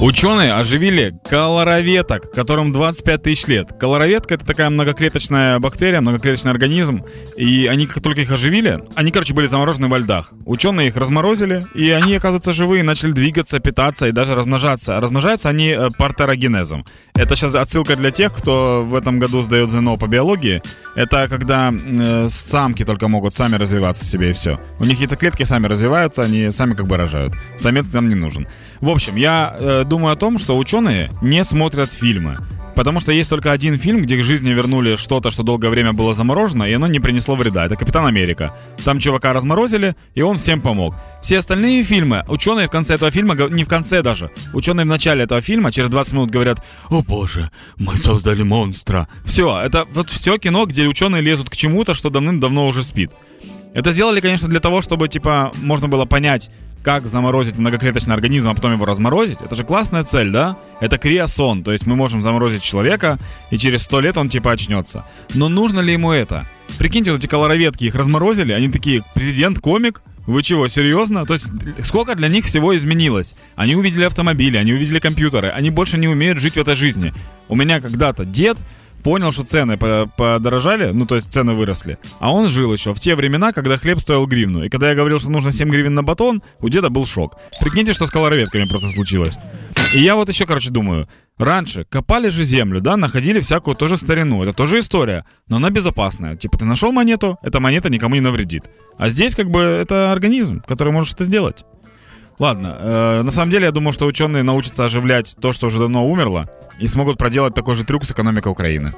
Ученые оживили колороветок, которым 25 тысяч лет. Колороветка это такая многоклеточная бактерия, многоклеточный организм. И они, как только их оживили, они, короче, были заморожены во льдах. Ученые их разморозили, и они, оказывается, живые, начали двигаться, питаться и даже размножаться. Размножаются они э, партерогенезом. Это сейчас отсылка для тех, кто в этом году сдает ЗНО по биологии. Это когда э, самки только могут сами развиваться себе и все. У них яйцеклетки сами развиваются, они сами как бы рожают. Самец нам не нужен. В общем, я э, думаю о том, что ученые не смотрят фильмы. Потому что есть только один фильм, где к жизни вернули что-то, что долгое время было заморожено, и оно не принесло вреда. Это Капитан Америка. Там чувака разморозили, и он всем помог. Все остальные фильмы, ученые в конце этого фильма, не в конце даже, ученые в начале этого фильма через 20 минут говорят, о боже, мы создали монстра. Все, это вот все кино, где ученые лезут к чему-то, что давным-давно уже спит. Это сделали, конечно, для того, чтобы, типа, можно было понять, как заморозить многоклеточный организм, а потом его разморозить, это же классная цель, да? Это криосон, то есть мы можем заморозить человека, и через сто лет он типа очнется. Но нужно ли ему это? Прикиньте, вот эти колороветки, их разморозили, они такие, президент, комик, вы чего, серьезно? То есть сколько для них всего изменилось? Они увидели автомобили, они увидели компьютеры, они больше не умеют жить в этой жизни. У меня когда-то дед понял, что цены подорожали, ну то есть цены выросли, а он жил еще в те времена, когда хлеб стоил гривну. И когда я говорил, что нужно 7 гривен на батон, у деда был шок. Прикиньте, что с колороветками просто случилось. И я вот еще, короче, думаю, раньше копали же землю, да, находили всякую тоже старину, это тоже история, но она безопасная. Типа ты нашел монету, эта монета никому не навредит. А здесь как бы это организм, который может что-то сделать. Ладно, э, на самом деле я думаю, что ученые научатся оживлять то, что уже давно умерло, и смогут проделать такой же трюк с экономикой Украины.